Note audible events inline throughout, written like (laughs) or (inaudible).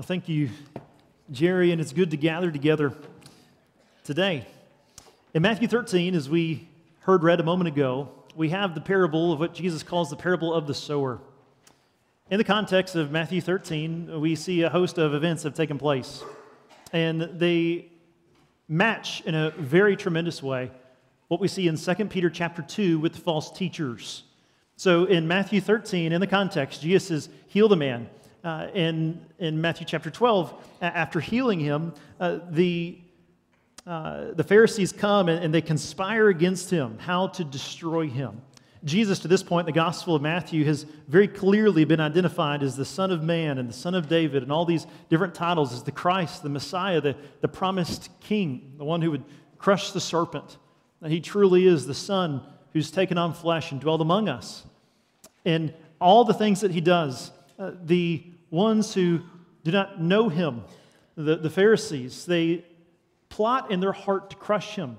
Well, thank you, Jerry, and it's good to gather together today. In Matthew 13, as we heard read a moment ago, we have the parable of what Jesus calls the parable of the sower. In the context of Matthew 13, we see a host of events have taken place, and they match in a very tremendous way what we see in 2 Peter chapter 2 with the false teachers. So in Matthew 13, in the context, Jesus has healed a man uh, in, in Matthew chapter 12, after healing him, uh, the, uh, the Pharisees come and, and they conspire against him, how to destroy him. Jesus, to this point, the Gospel of Matthew has very clearly been identified as the Son of Man and the Son of David and all these different titles as the Christ, the Messiah, the, the promised King, the one who would crush the serpent. He truly is the Son who's taken on flesh and dwelled among us. And all the things that he does, uh, the ones who do not know him, the, the Pharisees, they plot in their heart to crush him.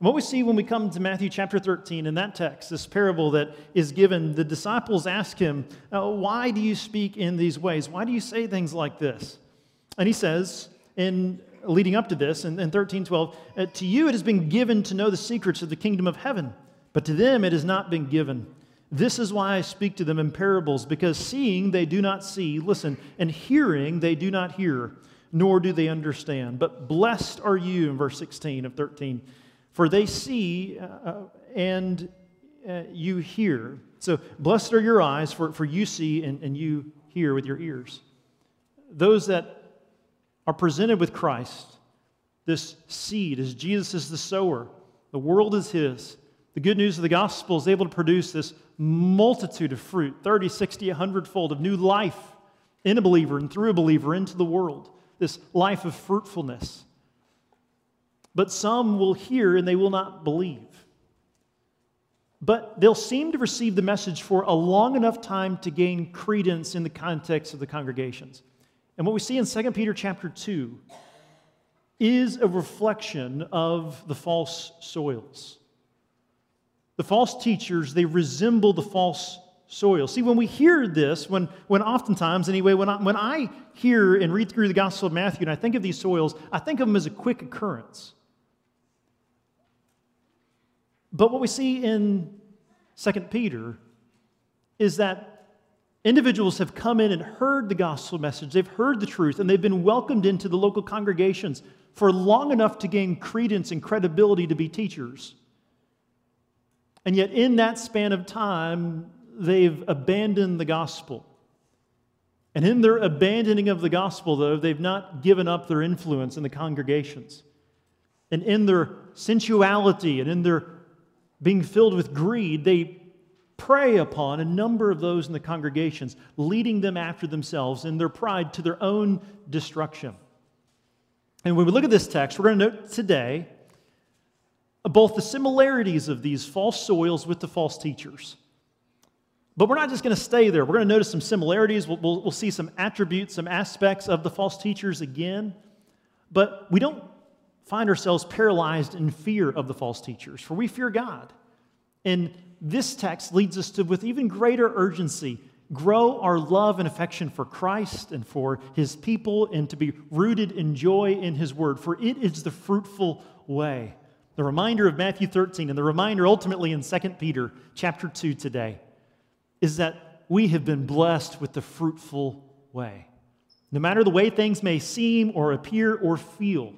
And what we see when we come to Matthew chapter 13 in that text, this parable that is given, the disciples ask him, uh, Why do you speak in these ways? Why do you say things like this? And he says, in leading up to this, in, in 13 12, uh, To you it has been given to know the secrets of the kingdom of heaven, but to them it has not been given. This is why I speak to them in parables, because seeing they do not see, listen, and hearing they do not hear, nor do they understand. But blessed are you, in verse 16 of 13, for they see uh, uh, and uh, you hear. So blessed are your eyes, for, for you see and, and you hear with your ears. Those that are presented with Christ, this seed, as Jesus is the sower, the world is his. The good news of the gospel is able to produce this multitude of fruit 30, 60, 100 fold of new life in a believer and through a believer into the world. This life of fruitfulness. But some will hear and they will not believe. But they'll seem to receive the message for a long enough time to gain credence in the context of the congregations. And what we see in 2 Peter chapter 2 is a reflection of the false soils. The false teachers, they resemble the false soil. See, when we hear this, when, when oftentimes, anyway, when I, when I hear and read through the Gospel of Matthew and I think of these soils, I think of them as a quick occurrence. But what we see in 2 Peter is that individuals have come in and heard the gospel message, they've heard the truth, and they've been welcomed into the local congregations for long enough to gain credence and credibility to be teachers. And yet, in that span of time, they've abandoned the gospel. And in their abandoning of the gospel, though, they've not given up their influence in the congregations. And in their sensuality and in their being filled with greed, they prey upon a number of those in the congregations, leading them after themselves in their pride to their own destruction. And when we look at this text, we're going to note today both the similarities of these false soils with the false teachers. But we're not just going to stay there. We're going to notice some similarities. We'll, we'll, we'll, see some attributes, some aspects of the false teachers again. But we don't find ourselves paralyzed in fear of the false teachers, for we fear God. And this text leads us to, with even greater urgency, grow our love and affection for Christ and for his people and to be rooted in joy in his word, for it is the fruitful way. The reminder of Matthew 13 and the reminder ultimately in 2 Peter chapter 2 today is that we have been blessed with the fruitful way. No matter the way things may seem or appear or feel,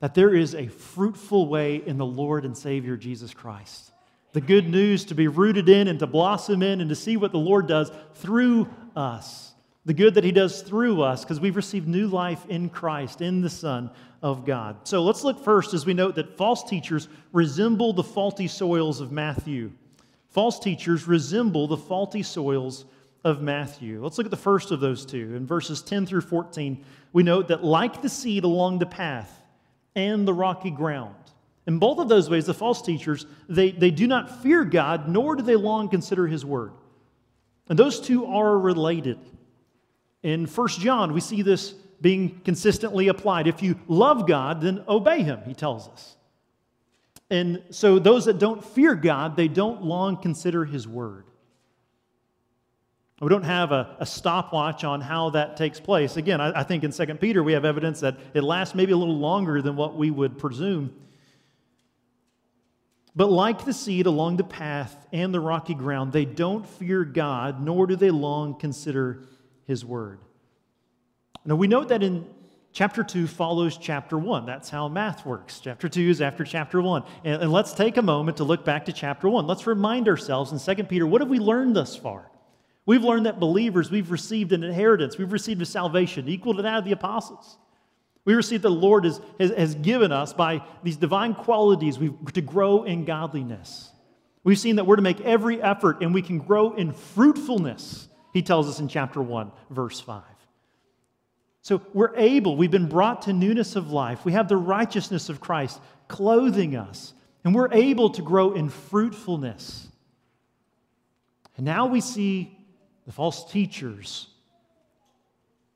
that there is a fruitful way in the Lord and Savior Jesus Christ. The good news to be rooted in and to blossom in and to see what the Lord does through us the good that he does through us because we've received new life in Christ, in the Son of God. So let's look first as we note that false teachers resemble the faulty soils of Matthew. False teachers resemble the faulty soils of Matthew. Let's look at the first of those two. In verses 10 through 14, we note that like the seed along the path and the rocky ground, in both of those ways, the false teachers, they, they do not fear God, nor do they long consider his word. And those two are related. In 1 John, we see this being consistently applied. If you love God, then obey him, he tells us. And so those that don't fear God, they don't long consider his word. We don't have a, a stopwatch on how that takes place. Again, I, I think in 2 Peter we have evidence that it lasts maybe a little longer than what we would presume. But like the seed along the path and the rocky ground, they don't fear God, nor do they long consider his word. Now we note that in chapter 2 follows chapter 1. That's how math works. Chapter 2 is after chapter 1. And, and, let's take a moment to look back to chapter 1. Let's remind ourselves in 2 Peter what have we learned thus far? We've learned that believers, we've received an inheritance, we've received a salvation equal to that of the apostles. We receive the Lord has, has, has given us by these divine qualities to grow in godliness. We've seen that we're to make every effort and we can grow in fruitfulness, he tells us in chapter 1, verse 5. So we're able, we've been brought to newness of life. We have the righteousness of Christ clothing us, and we're able to grow in fruitfulness. And now we see the false teachers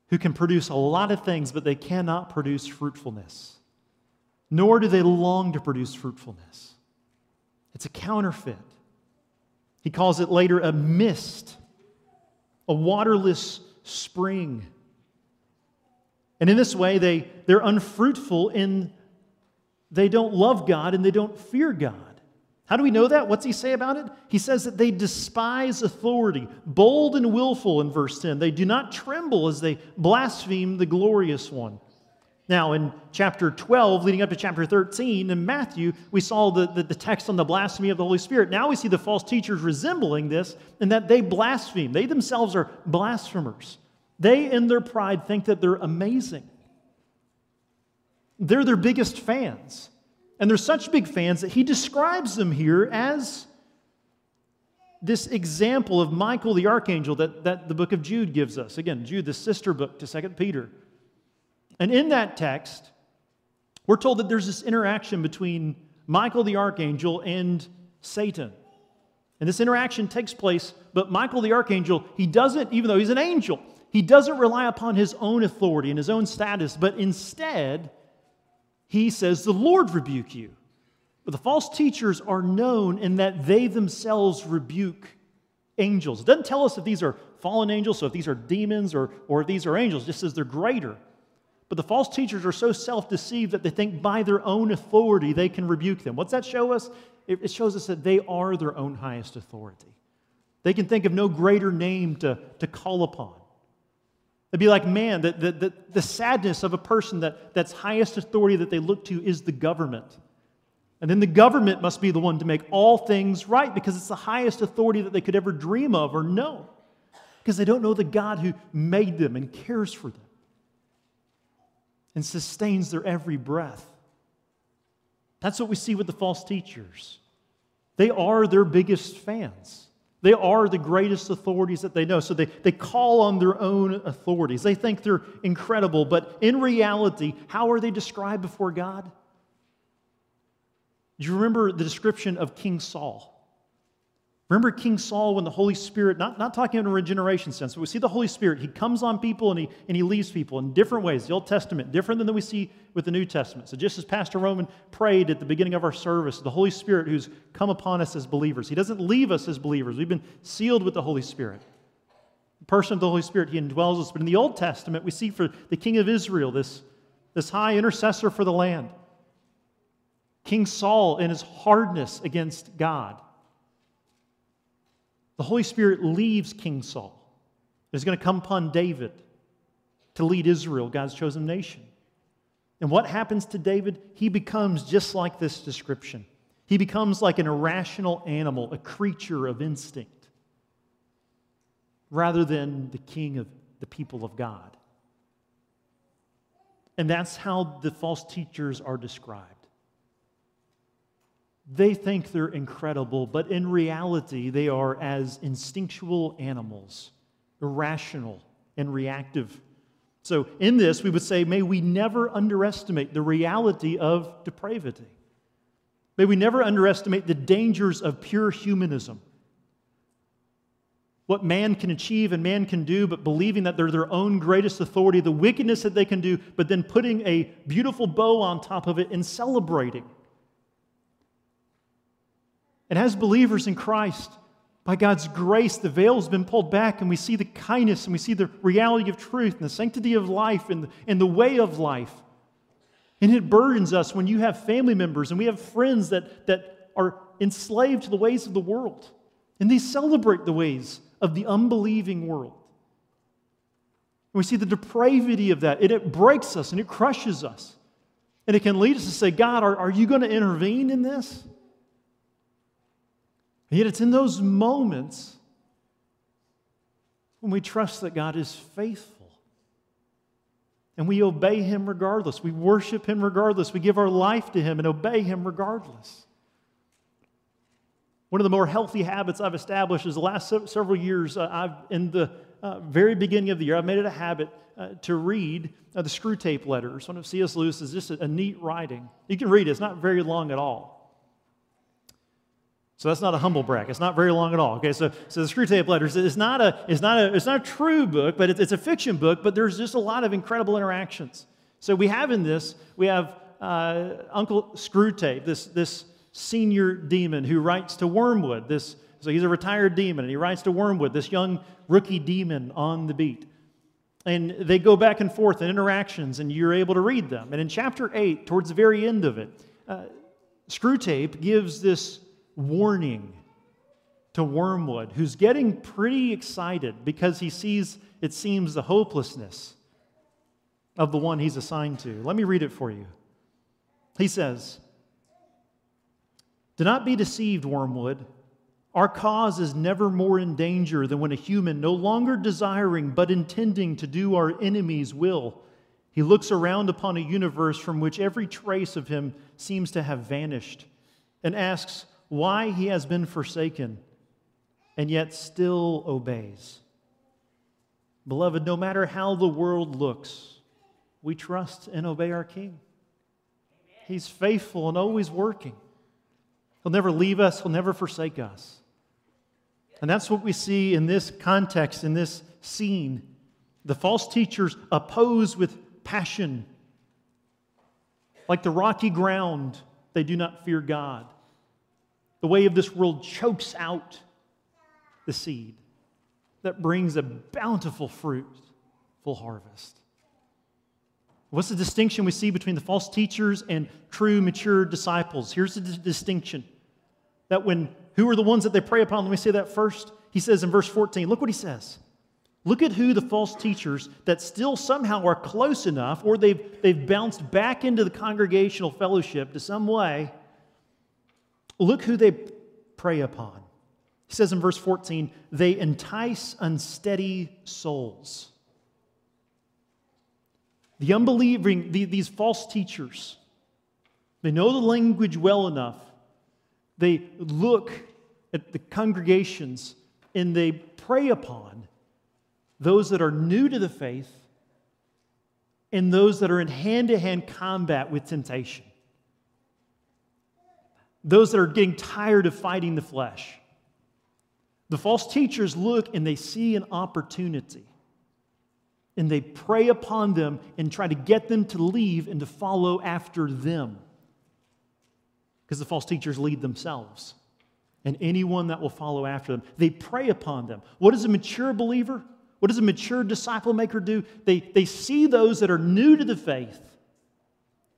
who can produce a lot of things, but they cannot produce fruitfulness, nor do they long to produce fruitfulness. It's a counterfeit. He calls it later a mist, a waterless spring. And in this way, they, they're unfruitful and they don't love God and they don't fear God. How do we know that? What's he say about it? He says that they despise authority, bold and willful in verse 10. They do not tremble as they blaspheme the glorious one. Now, in chapter 12, leading up to chapter 13, in Matthew, we saw the, the, the, text on the blasphemy of the Holy Spirit. Now we see the false teachers resembling this in that they blaspheme. They themselves are blasphemers. They, in their pride, think that they're amazing. They're their biggest fans. And they're such big fans that he describes them here as this example of Michael the archangel that, that the book of Jude gives us. Again, Jude, the sister book to 2 Peter. And in that text, we're told that there's this interaction between Michael the archangel and Satan. And this interaction takes place, but Michael the archangel, he doesn't, even though he's an angel, he doesn't rely upon his own authority and his own status, but instead, he says, The Lord rebuke you. But the false teachers are known in that they themselves rebuke angels. It doesn't tell us if these are fallen angels, so if these are demons or, or if these are angels, just says they're greater. But the false teachers are so self deceived that they think by their own authority they can rebuke them. What's that show us? It shows us that they are their own highest authority. They can think of no greater name to, to call upon. It'd be like, man, the, the, the, the sadness of a person that, that's highest authority that they look to is the government. And then the government must be the one to make all things right because it's the highest authority that they could ever dream of or know. Because they don't know the God who made them and cares for them and sustains their every breath. That's what we see with the false teachers. They are their biggest fans. They are the greatest authorities that they know. So they, they call on their own authorities. They think they're incredible, but in reality, how are they described before God? Do you remember the description of King Saul? Remember King Saul when the Holy Spirit, not, not talking in a regeneration sense, but we see the Holy Spirit, he comes on people and he, and he leaves people in different ways. The Old Testament, different than that we see with the New Testament. So just as Pastor Roman prayed at the beginning of our service, the Holy Spirit who's come upon us as believers, he doesn't leave us as believers. We've been sealed with the Holy Spirit. The person of the Holy Spirit, he indwells us. But in the Old Testament, we see for the King of Israel, this, this high intercessor for the land, King Saul in his hardness against God the Holy Spirit leaves King Saul. It's going to come upon David to lead Israel, God's chosen nation. And what happens to David? He becomes just like this description. He becomes like an irrational animal, a creature of instinct, rather than the king of the people of God. And that's how the false teachers are described. They think they're incredible, but in reality, they are as instinctual animals, irrational and reactive. So, in this, we would say, may we never underestimate the reality of depravity. May we never underestimate the dangers of pure humanism. What man can achieve and man can do, but believing that they're their own greatest authority, the wickedness that they can do, but then putting a beautiful bow on top of it and celebrating. And as believers in Christ, By God's grace, the veil's been pulled back, and we see the kindness and we see the reality of truth and the sanctity of life and the, and the way of life. And it burdens us when you have family members and we have friends that, that are enslaved to the ways of the world. And they celebrate the ways of the unbelieving world. And we see the depravity of that, and it breaks us and it crushes us. And it can lead us to say, God, are, are you going to intervene in this? And yet, it's in those moments when we trust that God is faithful. And we obey Him regardless. We worship Him regardless. We give our life to Him and obey Him regardless. One of the more healthy habits I've established is the last several years, uh, I've, in the uh, very beginning of the year, I've made it a habit uh, to read uh, the Screwtape Letters. One of C.S. Lewis is just a, a neat writing. You can read it, it's not very long at all. So that's not a humble brag. It's not very long at all. Okay, so, so the Screwtape Letters is not a, it's not a, it's not a true book, but it's, it's a fiction book, but there's just a lot of incredible interactions. So we have in this, we have uh, Uncle Screwtape, this, this senior demon who writes to Wormwood. This, so he's a retired demon, and he writes to Wormwood, this young rookie demon on the beat. And they go back and forth in interactions, and you're able to read them. And in chapter 8, towards the very end of it, uh, Screwtape gives this warning to Wormwood, who's getting pretty excited because he sees, it seems, the hopelessness of the one he's assigned to. Let me read it for you. He says, Do not be deceived, Wormwood. Our cause is never more in danger than when a human, no longer desiring but intending to do our enemy's will, he looks around upon a universe from which every trace of him seems to have vanished and asks, why he has been forsaken and yet still obeys. Beloved, no matter how the world looks, we trust and obey our King. He's faithful and always working. He'll never leave us, He'll never forsake us. And that's what we see in this context, in this scene. The false teachers oppose with passion. Like the rocky ground, they do not fear God. The way of this world chokes out the seed that brings a bountiful fruit, full harvest. What's the distinction we see between the false teachers and true, mature disciples? Here's the d- distinction that when, who are the ones that they prey upon? Let me say that first. He says in verse 14, look what he says. Look at who the false teachers that still somehow are close enough, or they've, they've bounced back into the congregational fellowship to some way Look who they prey upon. He says in verse 14, they entice unsteady souls. The unbelieving, the, these false teachers, they know the language well enough. They look at the congregations and they prey upon those that are new to the faith and those that are in hand to hand combat with temptation those that are getting tired of fighting the flesh. The false teachers look and they see an opportunity. And they prey upon them and try to get them to leave and to follow after them. Because the false teachers lead themselves. And anyone that will follow after them, they prey upon them. What does a mature believer, what does a mature disciple maker do? They, they see those that are new to the faith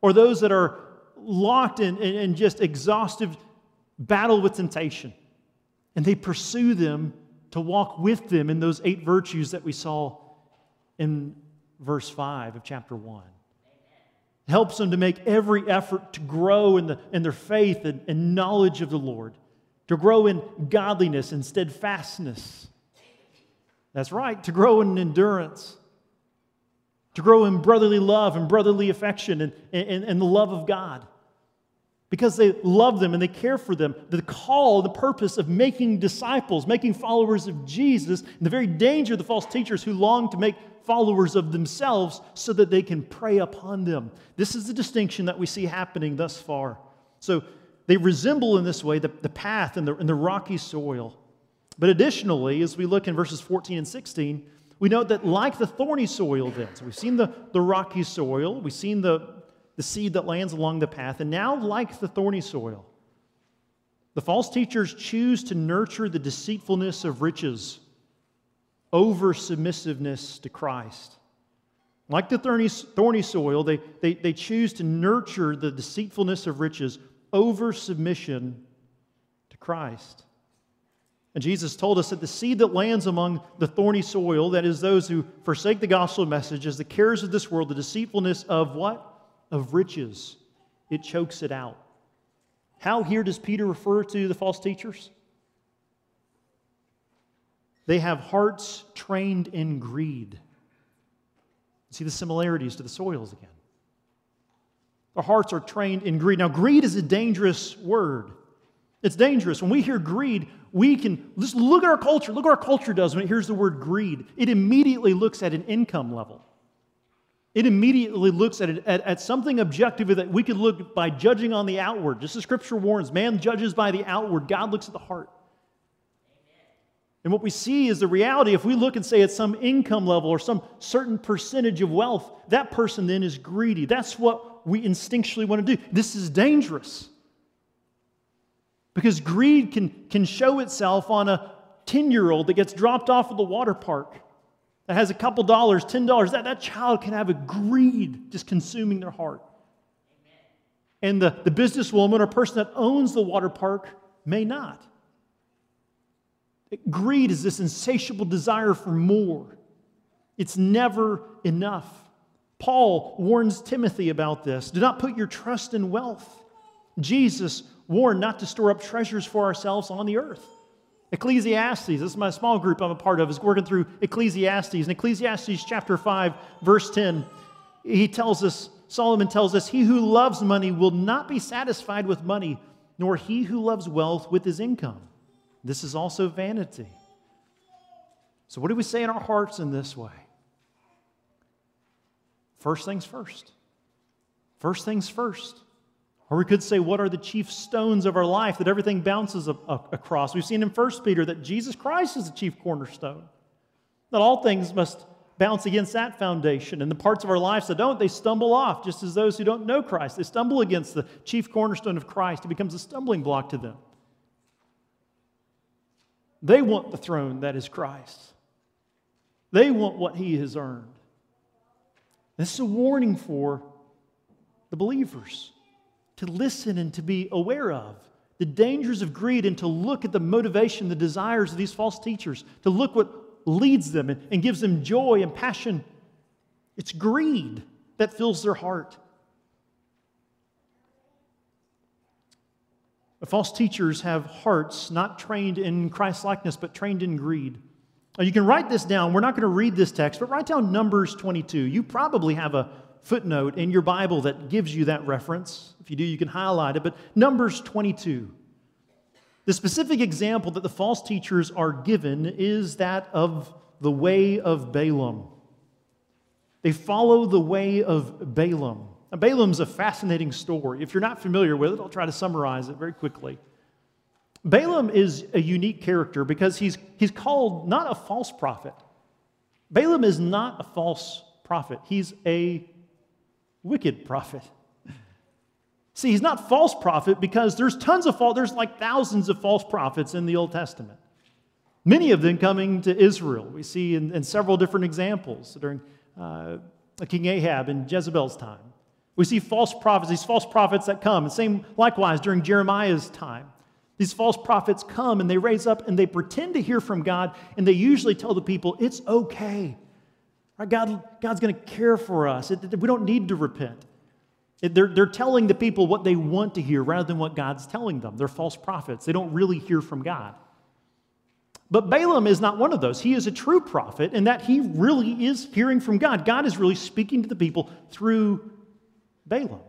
or those that are locked in, in, in just exhaustive battle with temptation. And they pursue them to walk with them in those eight virtues that we saw in verse 5 of chapter 1. It helps them to make every effort to grow in, the, in their faith and, and knowledge of the Lord, to grow in godliness and steadfastness. That's right, to grow in endurance, to grow in brotherly love and brotherly affection and, and, and the love of God. Because they love them and they care for them. The call, the purpose of making disciples, making followers of Jesus, and the very danger of the false teachers who long to make followers of themselves so that they can prey upon them. This is the distinction that we see happening thus far. So they resemble in this way the, the path and the, and the rocky soil. But additionally, as we look in verses 14 and 16, we note that like the thorny soil then, so we've seen the, the rocky soil, we've seen the, the seed that lands along the path, and now like the thorny soil, The false teachers choose to nurture the deceitfulness of riches over submissiveness to Christ. Like the thorny, soil, they, they, they choose to nurture the deceitfulness of riches over submission to Christ. And Jesus told us that the seed that lands among the thorny soil, that is, those who forsake the gospel message, is the cares of this world, the deceitfulness of what? Of riches. It chokes it out. How here does Peter refer to the false teachers? They have hearts trained in greed. See the similarities to the soils again. Our hearts are trained in greed. Now, greed is a dangerous word. It's dangerous. When we hear greed, we can just look at our culture. Look what our culture does when it hears the word greed. It immediately looks at an income level. It immediately looks at, it, at, at something objective that we could look by judging on the outward. Just as Scripture warns, man judges by the outward, God looks at the heart. And what we see is the reality. If we look and say it's some income level or some certain percentage of wealth, that person then is greedy. That's what we instinctually want to do. This is dangerous. Because greed can, can show itself on a 10 year old that gets dropped off at the water park that has a couple dollars, $10. That, that child can have a greed just consuming their heart. And the, the businesswoman or person that owns the water park may not. Greed is this insatiable desire for more. It's never enough. Paul warns Timothy about this. Do not put your trust in wealth. Jesus warned not to store up treasures for ourselves on the earth. Ecclesiastes, this is my small group I'm a part of, is working through Ecclesiastes. In Ecclesiastes chapter 5, verse 10, he tells us, Solomon tells us, He who loves money will not be satisfied with money, nor he who loves wealth with his income. This is also vanity. So, what do we say in our hearts in this way? First things first. First things first. Or we could say, what are the chief stones of our life that everything bounces across? We've seen in 1 Peter that Jesus Christ is the chief cornerstone. That all things must bounce against that foundation. And the parts of our lives that don't, they stumble off, just as those who don't know Christ. They stumble against the chief cornerstone of Christ. It becomes a stumbling block to them. They want the throne that is Christ. They want what he has earned. This is a warning for the believers to listen and to be aware of the dangers of greed and to look at the motivation, the desires of these false teachers, to look what leads them and, and gives them joy and passion. It's greed that fills their heart. The false teachers have hearts not trained in Christ likeness, but trained in greed. Now, you can write this down. We're not going to read this text, but write down Numbers 22. You probably have a footnote in your Bible that gives you that reference. If you do, you can highlight it. But Numbers 22. The specific example that the false teachers are given is that of the way of Balaam. They follow the way of Balaam. Now, Balaam's a fascinating story. If you're not familiar with it, I'll try to summarize it very quickly. Balaam is a unique character because he's, he's called not a false prophet. Balaam is not a false prophet, he's a wicked prophet. See, he's not false prophet because there's tons of false, there's like thousands of false prophets in the Old Testament. Many of them coming to Israel. We see in, in several different examples during uh, King Ahab and Jezebel's time. We see false prophets, these false prophets that come. And same likewise during Jeremiah's time. These false prophets come and they raise up and they pretend to hear from God, and they usually tell the people, it's okay. Right? God, God's going to care for us. We don't need to repent. They're, they're telling the people what they want to hear rather than what God's telling them. They're false prophets. They don't really hear from God. But Balaam is not one of those. He is a true prophet in that he really is hearing from God. God is really speaking to the people through Balaam.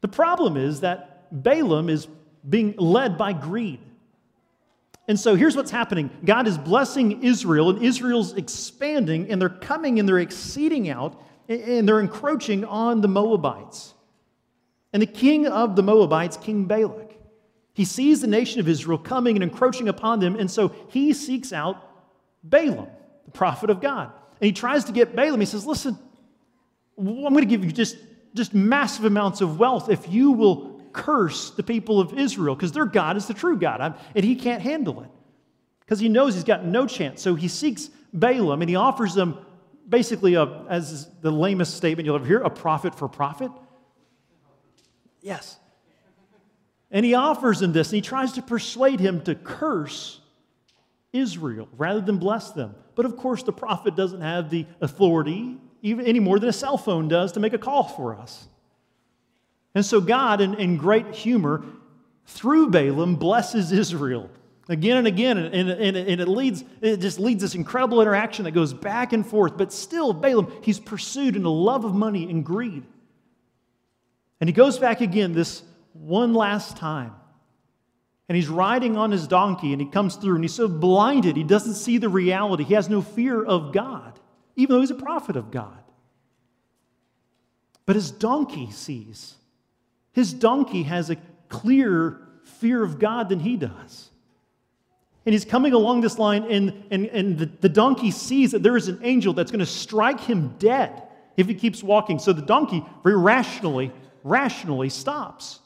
The problem is that Balaam is being led by greed. And so here's what's happening God is blessing Israel, and Israel's expanding, and they're coming and they're exceeding out, and they're encroaching on the Moabites. And the king of the Moabites, King Balak, he sees the nation of Israel coming and encroaching upon them, and so he seeks out Balaam, the prophet of God. And he tries to get Balaam. He says, Listen, I'm going to give you just, just massive amounts of wealth if you will curse the people of Israel because their God is the true God, and he can't handle it because he knows he's got no chance. So he seeks Balaam and he offers them basically, a, as the lamest statement you'll ever hear, a prophet for profit. Yes. And he offers him this, and he tries to persuade him to curse Israel rather than bless them. But of course, the prophet doesn't have the authority, even any more than a cell phone does, to make a call for us. And so God, in, in great humor, through Balaam, blesses Israel again and again. And, and, and, it leads, it just leads this incredible interaction that goes back and forth. But still, Balaam, he's pursued in a love of money and greed. And he goes back again this one last time. And he's riding on his donkey and he comes through and he's so blinded, he doesn't see the reality. He has no fear of God, even though he's a prophet of God. But his donkey sees. His donkey has a clearer fear of God than he does. And he's coming along this line, and, and, and the, the donkey sees that there is an angel that's going to strike him dead if he keeps walking. So the donkey very rationally, rationally stops.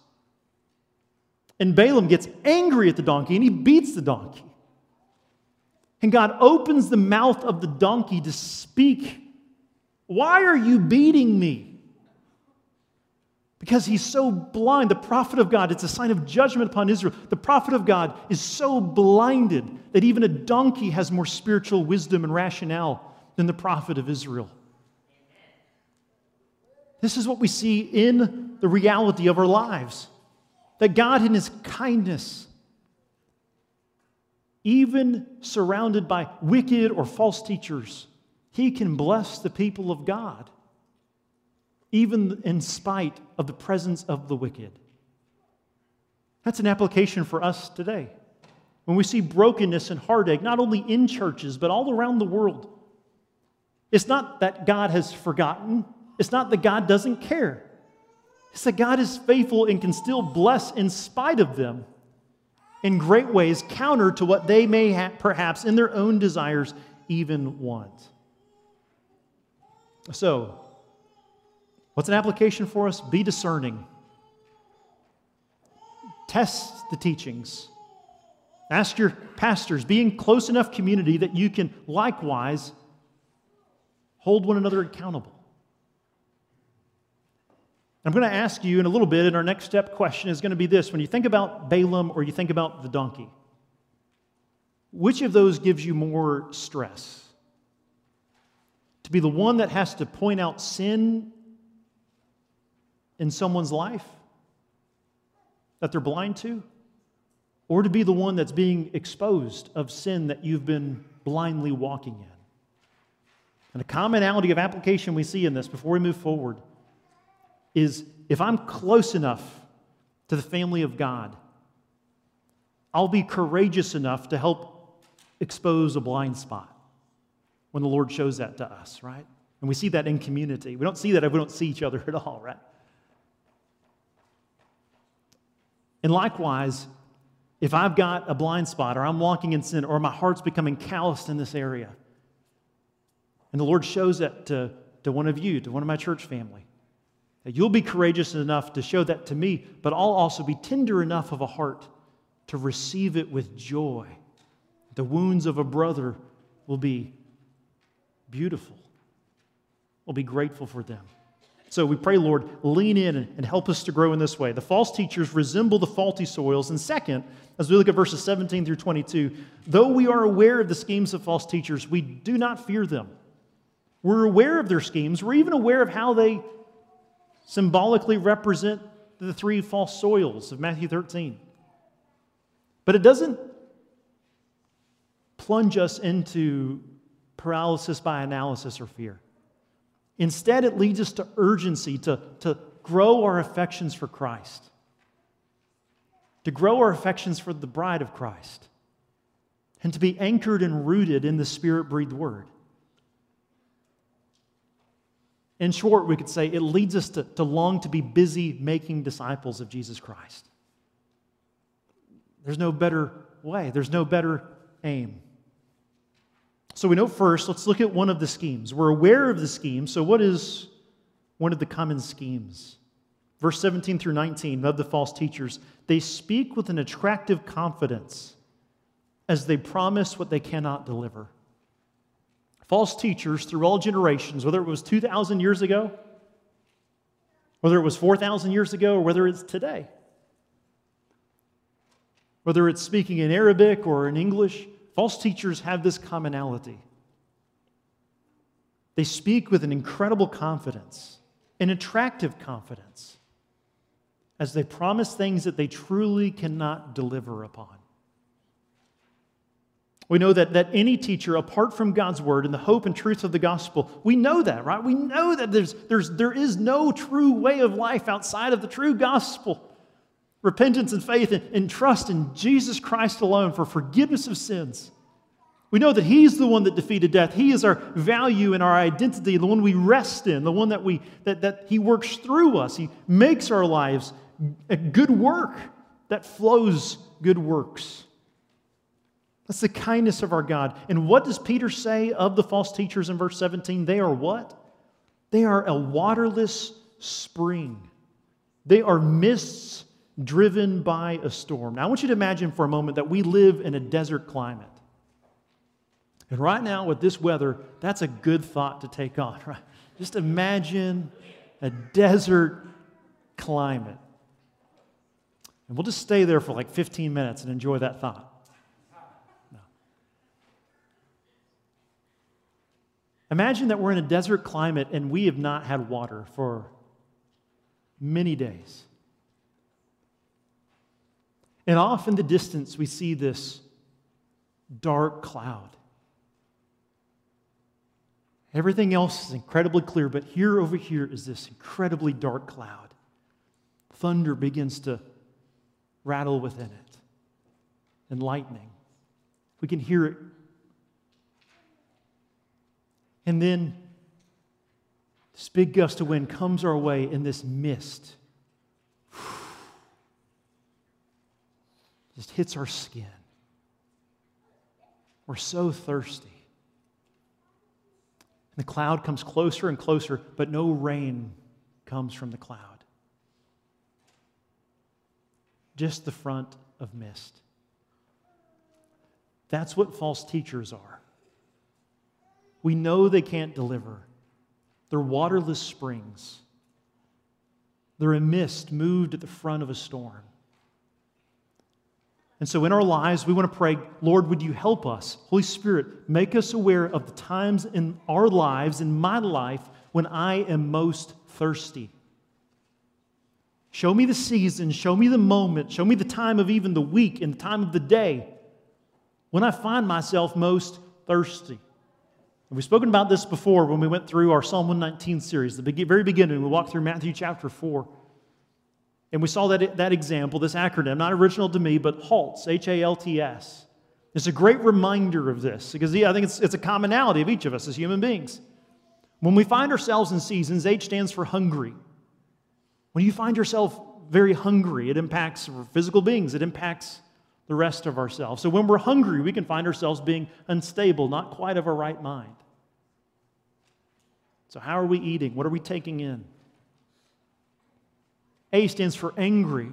And Balaam gets angry at the donkey and he beats the donkey. And God opens the mouth of the donkey to speak. Why are you beating me? Because he's so blind. The prophet of God, it's a sign of judgment upon Israel. The prophet of God is so blinded that even a donkey has more spiritual wisdom and rationale than the prophet of Israel. This is what we see in the reality of our lives that God, in his kindness, even surrounded by wicked or false teachers, he can bless the people of God even in spite of the presence of the wicked. That's an application for us today. When we see brokenness and heartache, not only in churches, but all around the world, it's not that God has forgotten, it's not that God doesn't care. It's that God is faithful and can still bless in spite of them in great ways, counter to what they may have, perhaps in their own desires even want. So, What's an application for us? Be discerning. Test the teachings. Ask your pastors, be in close enough community that you can likewise hold one another accountable. I'm going to ask you in a little bit, and our next step question is going to be this when you think about Balaam or you think about the donkey, which of those gives you more stress? To be the one that has to point out sin in someone's life that they're blind to, or to be the one that's being exposed of sin that you've been blindly walking in. And a commonality of application we see in this before we move forward is if I'm close enough to the family of God, I'll be courageous enough to help expose a blind spot when the Lord shows that to us, right? And we see that in community. We don't see that if we don't see each other (laughs) at all, right? And likewise, if I've got a blind spot or I'm walking in sin or my heart's becoming calloused in this area, and the Lord shows that to, to one of you, to one of my church family, that you'll be courageous enough to show that to me, but I'll also be tender enough of a heart to receive it with joy. The wounds of a brother will be beautiful. We'll be grateful for them. So we pray, Lord, lean in and help us to grow in this way. The false teachers resemble the faulty soils. And second, as we look at verses 17 through 22, though we are aware of the schemes of false teachers, we do not fear them. We're aware of their schemes. We're even aware of how they symbolically represent the three false soils of Matthew 13. But it doesn't plunge us into paralysis by analysis or fear. Instead, it leads us to urgency to, to grow our affections for Christ, to grow our affections for the bride of Christ, and to be anchored and rooted in the Spirit breathed word. In short, we could say it leads us to, to long to be busy making disciples of Jesus Christ. There's no better way, there's no better aim. So we know first, let's look at one of the schemes. We're aware of the scheme. So, what is one of the common schemes? Verse 17 through 19 of the false teachers, they speak with an attractive confidence as they promise what they cannot deliver. False teachers through all generations, whether it was 2,000 years ago, whether it was 4,000 years ago, or whether it's today, whether it's speaking in Arabic or in English, false teachers have this commonality. They speak with an incredible confidence, an attractive confidence as they promise things that they truly cannot deliver upon. We know that, that any teacher, apart from God's word and the hope and truth of the gospel, we know that, right? We know that there's, there's, there is no true way of life outside of the true gospel. Repentance and faith and, and trust in Jesus Christ alone for forgiveness of sins. We know that He's the one that defeated death. He is our value and our identity, the one we rest in, the one that, we, that, that He works through us. He makes our lives a good work that flows good works. That's the kindness of our God. And what does Peter say of the false teachers in verse 17? They are what? They are a waterless spring. They are mists driven by a storm. Now, I want you to imagine for a moment that we live in a desert climate. And right now, with this weather, that's a good thought to take on, (laughs) right? Just imagine a desert climate. And we'll just stay there for like 15 minutes and enjoy that thought. Imagine that we're in a desert climate and we have not had water for many days. And off in the distance, we see this dark cloud. Everything else is incredibly clear, but here over here is this incredibly dark cloud. Thunder begins to rattle within it, and lightning. We can hear it. And then this big gust of wind comes our way in this mist. Just hits our skin. We're so thirsty. And the cloud comes closer and closer, but no rain comes from the cloud just the front of mist. That's what false teachers are. We know they can't deliver. They're waterless springs. They're a mist moved at the front of a storm. And so in our lives, we want to pray, Lord, would you help us? Holy Spirit, make us aware of the times in our lives, in my life, when I am most thirsty. Show me the season, show me the moment, show me the time of even the week and the time of the day when I find myself most thirsty. And we've spoken about this before when we went through our Psalm 119 series, the very beginning. We walked through Matthew chapter 4. And we saw that, that example, this acronym, not original to me, but HALTS, H A L T S. It's a great reminder of this because yeah, I think it's, it's a commonality of each of us as human beings. When we find ourselves in seasons, H stands for hungry. When you find yourself very hungry, it impacts physical beings, it impacts the rest of ourselves. So when we're hungry, we can find ourselves being unstable, not quite of a right mind. So, how are we eating? What are we taking in? A stands for angry.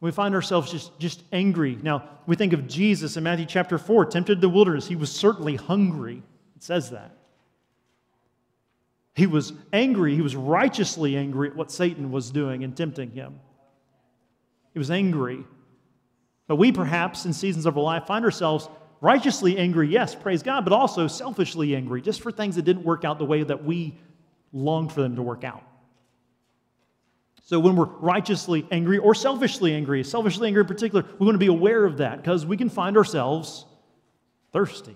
We find ourselves just, just angry. Now, we think of Jesus in Matthew chapter 4, tempted the wilderness. He was certainly hungry. It says that. He was angry. He was righteously angry at what Satan was doing and tempting him. He was angry. But we perhaps, in seasons of our life, find ourselves righteously angry, yes, praise God, but also selfishly angry, just for things that didn't work out the way that we longed for them to work out. So when we're righteously angry or selfishly angry, selfishly angry in particular, we want to be aware of that because we can find ourselves thirsty,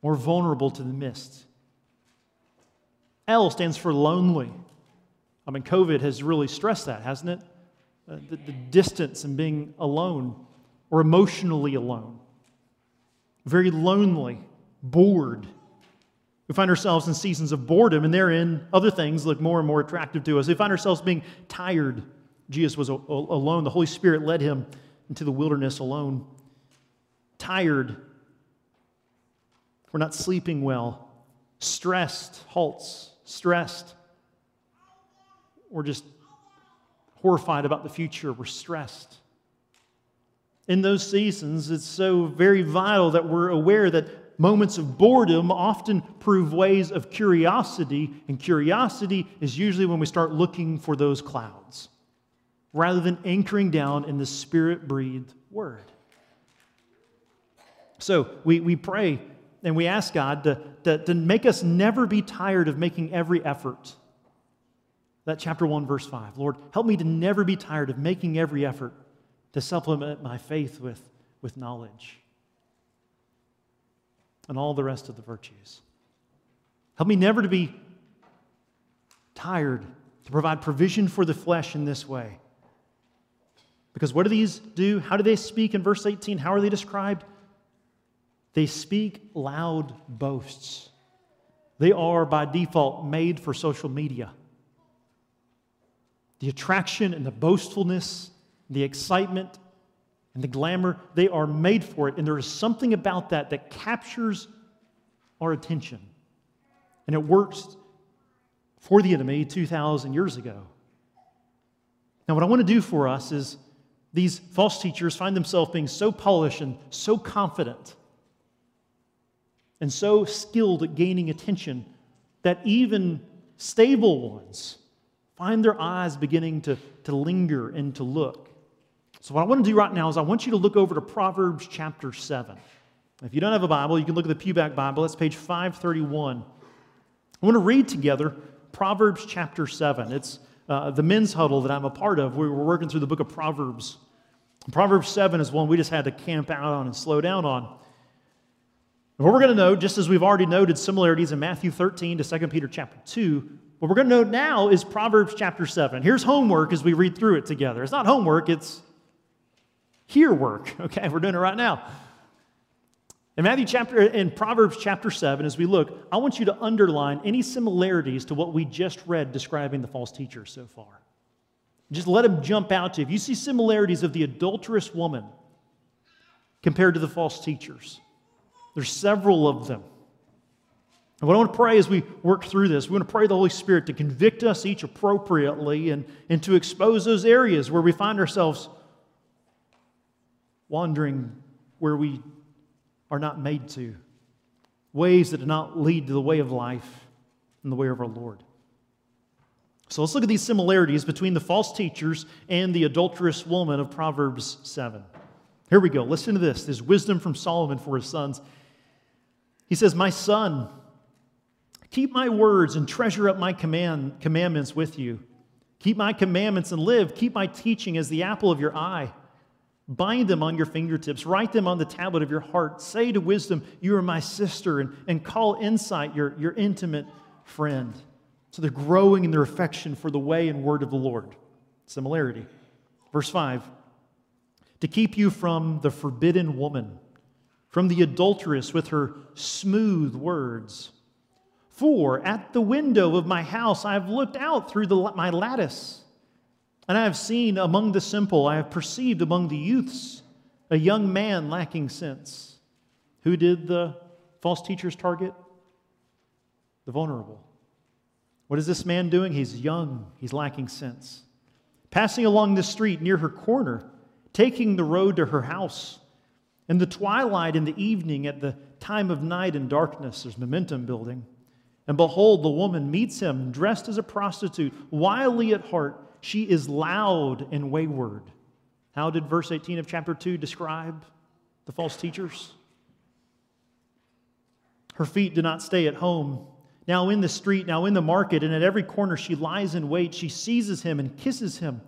more vulnerable to the mist. L stands for lonely. I mean, COVID has really stressed that, hasn't it? Uh, the, the distance and being alone or emotionally alone. Very lonely, bored. We find ourselves in seasons of boredom, and therein other things look more and more attractive to us. We find ourselves being tired. Jesus was alone. The Holy Spirit led him into the wilderness alone. Tired. We're not sleeping well. Stressed, halts, stressed. we're just horrified about the future, we're stressed. In those seasons, it's so very vital that we're aware that moments of boredom often prove ways of curiosity, and curiosity is usually when we start looking for those clouds rather than anchoring down in the spirit breathed word. So we, we pray and we ask God to, to, to make us never be tired of making every effort. That chapter 1, verse 5. Lord, help me to never be tired of making every effort to supplement my faith with, with knowledge and all the rest of the virtues. Help me never to be tired to provide provision for the flesh in this way. Because what do these do? How do they speak in verse 18? How are they described? They speak loud boasts. They are, by default, made for social media. The attraction and the boastfulness, the excitement and the glamour, they are made for it. And there is something about that that captures our attention. And it works for the enemy 2,000 years ago. Now, what I want to do for us is these false teachers find themselves being so polished and so confident and so skilled at gaining attention that even stable ones find their eyes beginning to, to linger and to look. So, what I want to do right now is I want you to look over to Proverbs chapter 7. If you don't have a Bible, you can look at the Pewback Bible. That's page 531. I want to read together Proverbs chapter 7. It's uh, the men's huddle that I'm a part of. We were working through the book of Proverbs. Proverbs 7 is one we just had to camp out on and slow down on. And what we're going to note, just as we've already noted similarities in Matthew 13 to 2 Peter chapter 2, what we're going to note now is Proverbs chapter 7. Here's homework as we read through it together. It's not homework, it's here work. (laughs) Okay, we're doing it right now. In Matthew chapter in Proverbs chapter 7 as we look, I want you to underline any similarities to what we just read describing the false teachers so far. Just let them jump out to you. If you see similarities of the adulterous woman compared to the false teachers, there's several of them. And what I want to pray as we work through this, we want to pray the Holy Spirit to convict us each appropriately and, and to expose those areas where we find ourselves wandering where we are not made to, ways that do not lead to the way of life and the way of our Lord. So let's look at these similarities between the false teachers and the adulterous woman of Proverbs 7. Here we go. Listen to this. There's wisdom from Solomon for his sons. He says, My son, keep my words and treasure up my command, commandments with you. Keep my commandments and live. Keep my teaching as the apple of your eye. Bind them on your fingertips. Write them on the tablet of your heart. Say to wisdom, You are my sister, and, and call insight your, your intimate friend. So they're growing in their affection for the way and word of the Lord. Similarity. Verse 5 To keep you from the forbidden woman, from the adulteress with her smooth words. For at the window of my house I have looked out through the, my lattice, and I have seen among the simple, I have perceived among the youths a young man lacking sense. Who did the false teachers target? The vulnerable. What is this man doing? He's young, he's lacking sense. Passing along the street near her corner, taking the road to her house. In the twilight, in the evening, at the time of night and darkness, there's momentum building. And behold, the woman meets him, dressed as a prostitute, wildly at heart. She is loud and wayward. How did verse 18 of chapter 2 describe the false teachers? Her feet do not stay at home now in the street, now in the market, and at every corner she lies in wait. She seizes him and kisses him.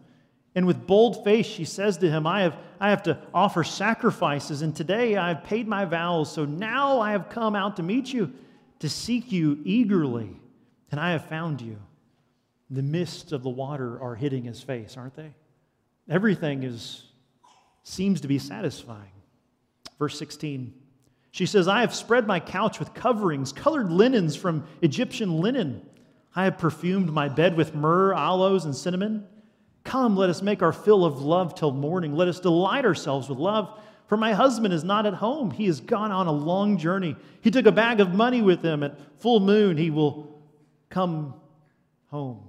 And with bold face she says to him, I have, I have to offer sacrifices, and today I have paid my vows. So now I have come out to meet you, to seek you eagerly, and I have found you. The mists of the water are hitting his face, aren't they? Everything is, seems to be satisfying. Verse 16. She says, I have spread my couch with coverings, colored linens from Egyptian linen. I have perfumed my bed with myrrh, aloes, and cinnamon. Come, let us make our fill of love till morning. Let us delight ourselves with love. For my husband is not at home. He has gone on a long journey. He took a bag of money with him. At full moon, he will come home.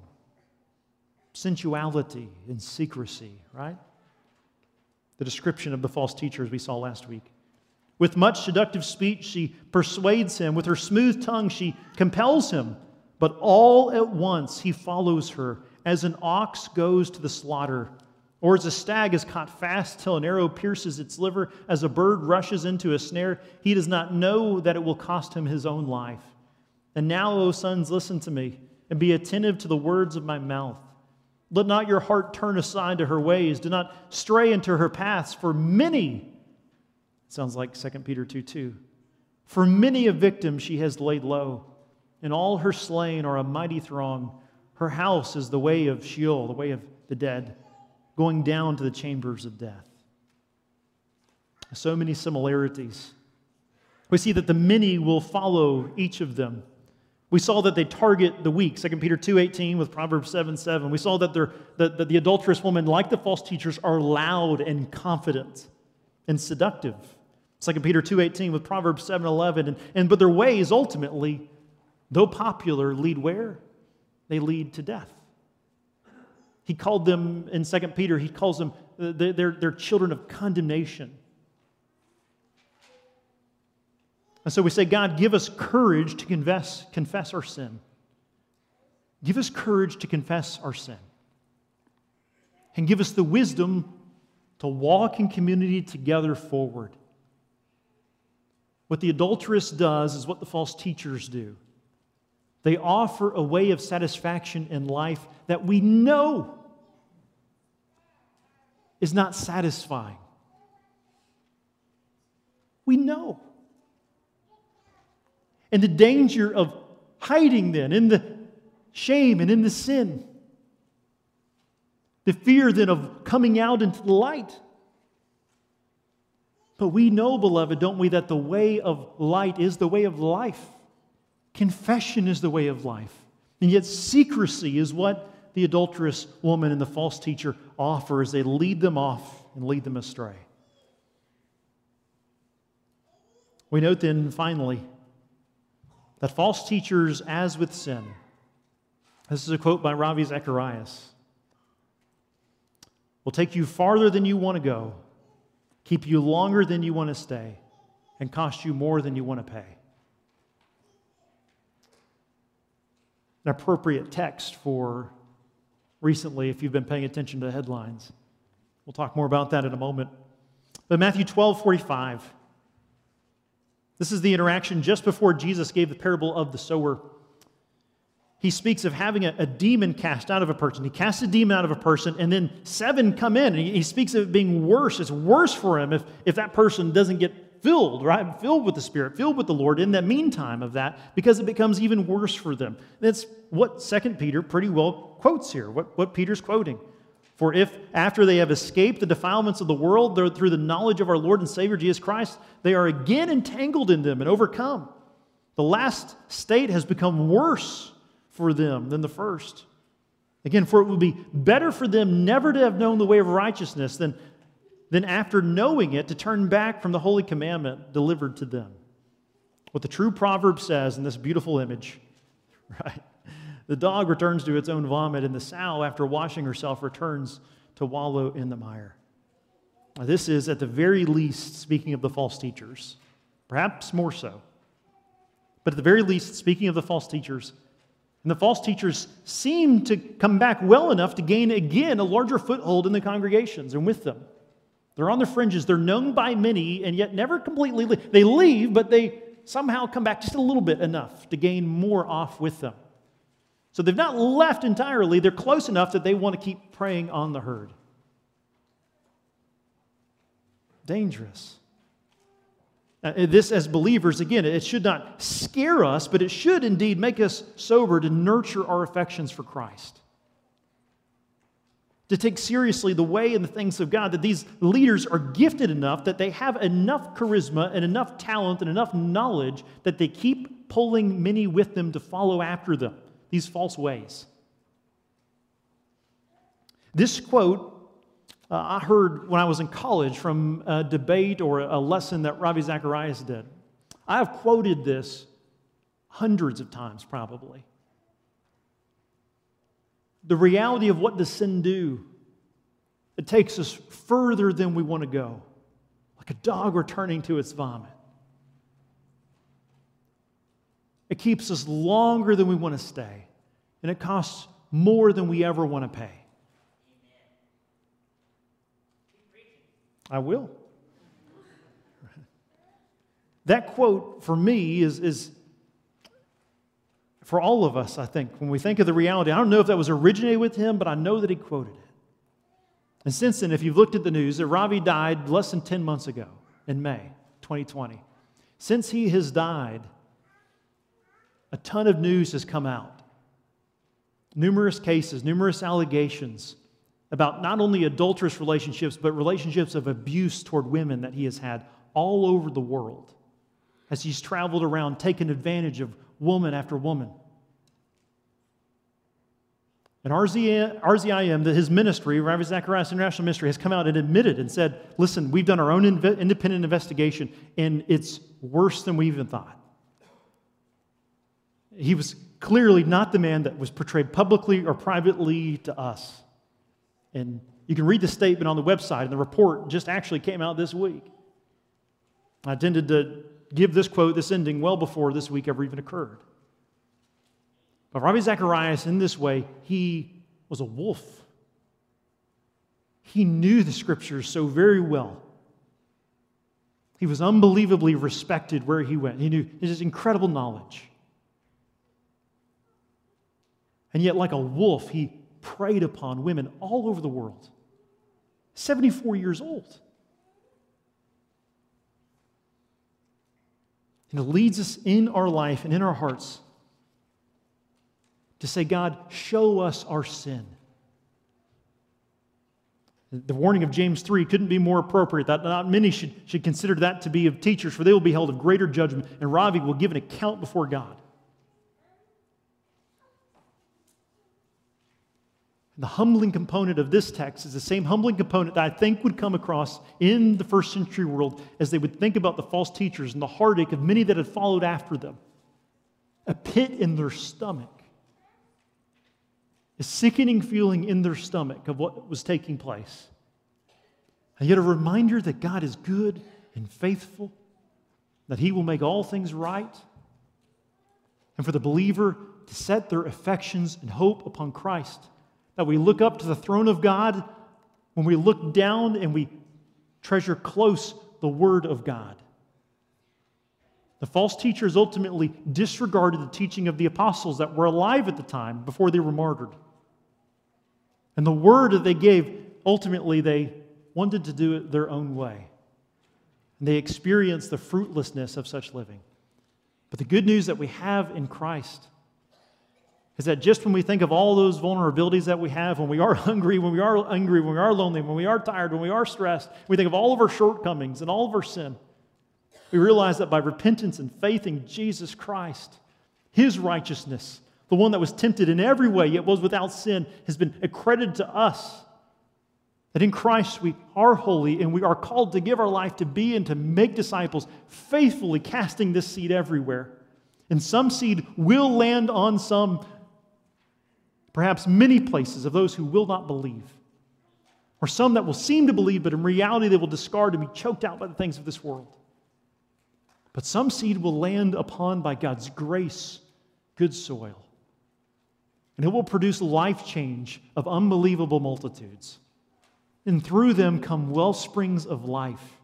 Sensuality and secrecy, right? The description of the false teachers we saw last week. With much seductive speech, she persuades him. With her smooth tongue, she compels him. But all at once, he follows her as an ox goes to the slaughter, or as a stag is caught fast till an arrow pierces its liver, as a bird rushes into a snare. He does not know that it will cost him his own life. And now, O sons, listen to me and be attentive to the words of my mouth. Let not your heart turn aside to her ways. Do not stray into her paths, for many, sounds like 2 Peter 2 2, for many a victim she has laid low, and all her slain are a mighty throng. Her house is the way of Sheol, the way of the dead, going down to the chambers of death. So many similarities. We see that the many will follow each of them. We saw that they target the weak, 2 Peter 2.18 with Proverbs 7, 7. We saw that, that, that the adulterous women, like the false teachers, are loud and confident and seductive. 2 Peter 2.18 with Proverbs 7, 11. And, and, but their ways ultimately, though popular, lead where? They lead to death. He called them, in 2 Peter, he calls them, uh, they're, they're children of condemnation. And so we say, God, give us courage to confess, confess our sin. Give us courage to confess our sin. And give us the wisdom to walk in community together forward. What the adulteress does is what the false teachers do. They offer a way of satisfaction in life that we know is not satisfying. We know. And the danger of hiding then in the shame and in the sin. The fear then of coming out into the light. But we know, beloved, don't we, that the way of light is the way of life. Confession is the way of life. And yet, secrecy is what the adulterous woman and the false teacher offer as they lead them off and lead them astray. We note then, finally, that false teachers, as with sin, this is a quote by Ravi Zacharias, will take you farther than you want to go, keep you longer than you want to stay, and cost you more than you want to pay. An appropriate text for recently, if you've been paying attention to the headlines. We'll talk more about that in a moment. But Matthew 12 45. This is the interaction just before Jesus gave the parable of the sower. He speaks of having a, a, demon cast out of a person. He casts a demon out of a person, and then seven come in. And he, he speaks of it being worse. It's worse for him if, if that person doesn't get filled, right? Filled with the Spirit, filled with the Lord in that meantime of that, because it becomes even worse for them. That's what Second Peter pretty well quotes here, what, what Peter's quoting. For if, after they have escaped the defilements of the world through the knowledge of our Lord and Savior Jesus Christ, they are again entangled in them and overcome, the last state has become worse for them than the first. Again, for it would be better for them never to have known the way of righteousness than, than after knowing it to turn back from the holy commandment delivered to them. What the true proverb says in this beautiful image, (laughs) right? The dog returns to its own vomit, and the sow, after washing herself, returns to wallow in the mire. Now, this is, at the very least, speaking of the false teachers, perhaps more so. But at the very least, speaking of the false teachers, and the false teachers seem to come back well enough to gain again a larger foothold in the congregations and with them. They're on the fringes, they're known by many, and yet never completely leave. They leave, but they somehow come back just a little bit enough to gain more off with them. So they've not left entirely, they're close enough that they want to keep preying on the herd. Dangerous. Uh, this, as believers, again, it should not scare us, but it should indeed make us sober to nurture our affections for Christ. To take seriously the way and the things of God, that these leaders are gifted enough that they have enough charisma and enough talent and enough knowledge that they keep pulling many with them to follow after them these false ways. This quote uh, I heard when I was in college from a debate or a lesson that Ravi Zacharias did. I have quoted this hundreds of times, probably. the reality of what does sin do? It takes us further than we want to go, like a dog returning to its vomit. It keeps us longer than we want to stay, and it costs more than we ever want to pay. I will. That quote for me is, is for all of us, I think, when we think of the reality. I don't know if that was originated with him, but I know that he quoted it. And since then, if you've looked at the news, that Ravi died less than 10 months ago in May 2020. Since he has died, a ton of news has come out. Numerous cases, numerous allegations about not only adulterous relationships, but relationships of abuse toward women that he has had all over the world as he's traveled around taking advantage of woman after woman. And RZIM, his ministry, Ravi Zacharias International Ministry, has come out and admitted and said, listen, we've done our own independent investigation, and it's worse than we even thought. He was clearly not the man that was portrayed publicly or privately to us. And you can read the statement on the website, and the report just actually came out this week. I tended to give this quote, this ending, well before this week ever even occurred. But Ravi Zacharias, in this way, he was a wolf. He knew the scriptures so very well. He was unbelievably respected where he went. He knew his incredible knowledge. And yet, like a wolf, he preyed upon women all over the world. 74 years old. And it leads us in our life and in our hearts to say, God, show us our sin. The warning of James 3 couldn't be more appropriate. That not many should, should consider that to be of teachers, for they will be held of greater judgment, and Ravi will give an account before God. The humbling component of this text is the same humbling component that I think would come across in the first century world as they would think about the false teachers and the heartache of many that had followed after them. A pit in their stomach, a sickening feeling in their stomach of what was taking place. And yet a reminder that God is good and faithful, that He will make all things right, and for the believer to set their affections and hope upon Christ that we look up to the throne of God, when we look down and we treasure close the Word of God. The false teachers ultimately disregarded the teaching of the apostles that were alive at the time before they were martyred. And the word that they gave, ultimately, they wanted to do it their own way. And they experienced the fruitlessness of such living. But the good news that we have in Christ is that just when we think of all those vulnerabilities that we have, when we are (laughs) hungry, when we are angry, when we are lonely, when we are tired, when we are stressed, we think of all of our shortcomings and all of our sin. We realize that by repentance and faith in Jesus Christ, His righteousness, the one that was tempted in every way yet was without sin, has been accredited to us. That in Christ we are holy and we are called to give our life to be and to make disciples, faithfully casting this seed everywhere. And some seed will land on some perhaps many places of those who will not believe, or some that will seem to believe, but in reality they will discard and be choked out by the things of this world. But some seed will land upon, by God's grace, good soil. And it will produce life change of unbelievable multitudes. And through them come well springs of life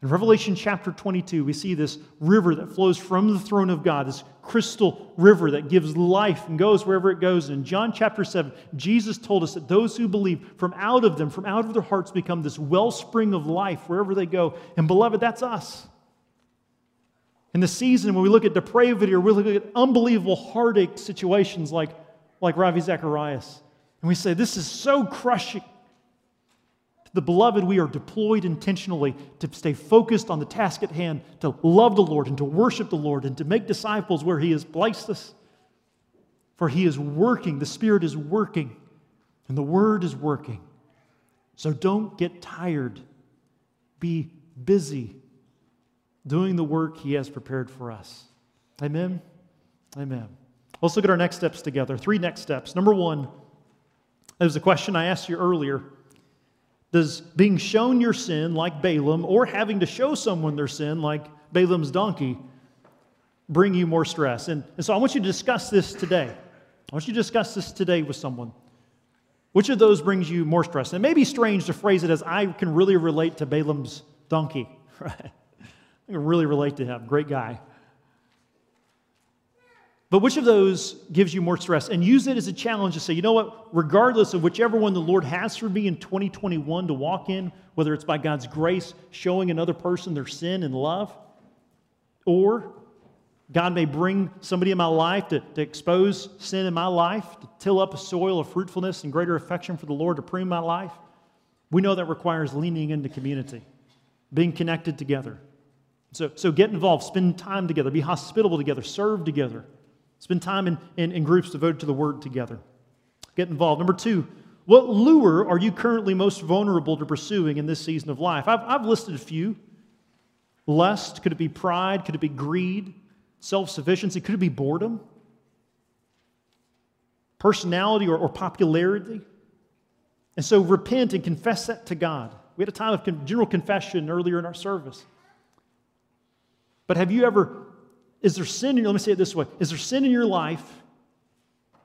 in Revelation chapter 22, we see this river that flows from the throne of God, this crystal river that gives life and goes wherever it goes. In John chapter 7, Jesus told us that those who believe, from out of them, from out of their hearts, become this wellspring of life wherever they go. And beloved, that's us. In the season when we look at depravity or we look at unbelievable heartache situations like, like Ravi Zacharias, and we say, This is so crushing. The beloved, we are deployed intentionally to stay focused on the task at hand, to love the Lord and to worship the Lord and to make disciples where He has placed us. For He is working, the Spirit is working, and the Word is working. So don't get tired. Be busy doing the work He has prepared for us. Amen. Amen. Let's look at our next steps together. Three next steps. Number one, there's a question I asked you earlier. Does being shown your sin like Balaam or having to show someone their sin like Balaam's donkey bring you more stress? And, and so I want you to discuss this today. I want you to discuss this today with someone. Which of those brings you more stress? And it may be strange to phrase it as I can really relate to Balaam's donkey, (laughs) right? I can really relate to him. Great guy. But which of those gives you more stress? And use it as a challenge to say, you know what, regardless of whichever one the Lord has for me in 2021 to walk in, whether it's by God's grace, showing another person their sin and love, or God may bring somebody in my life to, to expose sin in my life, to till up a soil of fruitfulness and greater affection for the Lord, to prune my life. We know that requires leaning into community, being connected together. So, so get involved, spend time together, be hospitable together, serve together. Spend time in, in, in groups devoted to the word together. Get involved. Number two, what lure are you currently most vulnerable to pursuing in this season of life? I've, I've listed a few. Lust, could it be pride? Could it be greed? Self sufficiency? Could it be boredom? Personality or, or popularity? And so repent and confess that to God. We had a time of general confession earlier in our service. But have you ever is there sin in let me say it this way, is there sin in your life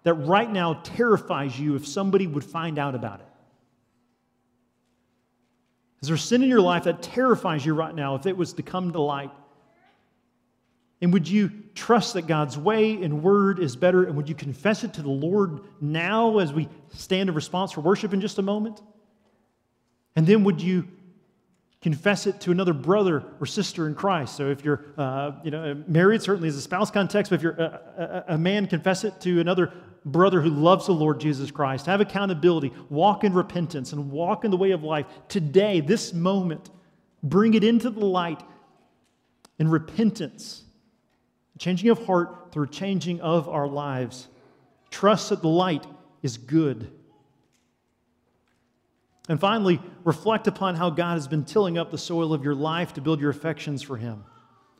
that right now terrifies you if somebody would find out about it? Is there sin in your life that terrifies you right now if it was to come to light? And would you trust that God's way and word is better? And would you confess it to the Lord now as we stand in response for worship in just a moment? And then would you confess it to another brother or sister in Christ. So if you're uh, you know, married, certainly as a spouse context, but if you're a, a, a, man, confess it to another brother who loves the Lord Jesus Christ. Have accountability, walk in repentance, and walk in the way of life. Today, this moment, bring it into the light in repentance, changing of heart through changing of our lives. Trust that the light is good and finally, reflect upon how God has been tilling up the soil of your life to build your affections for Him.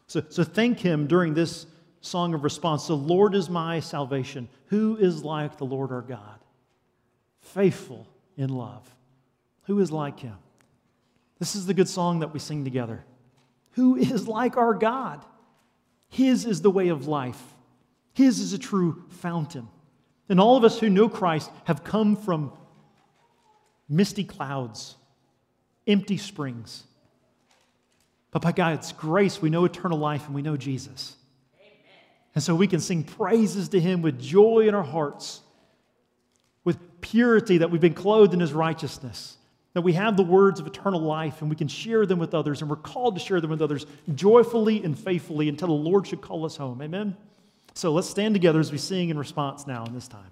So, so thank Him during this song of response. The Lord is my salvation. Who is like the Lord our God? Faithful in love. Who is like Him? This is the good song that we sing together. Who is like our God? His is the way of life, His is a true fountain. And all of us who know Christ have come from misty clouds, empty springs. But by God's grace, we know eternal life and we know Jesus. Amen. And so we can sing praises to Him with joy in our hearts, with purity that we've been clothed in His righteousness, that we have the words of eternal life and we can share them with others, and we're called to share them with others joyfully and faithfully until the Lord should call us home. Amen? So let's stand together as we sing in response now in this time.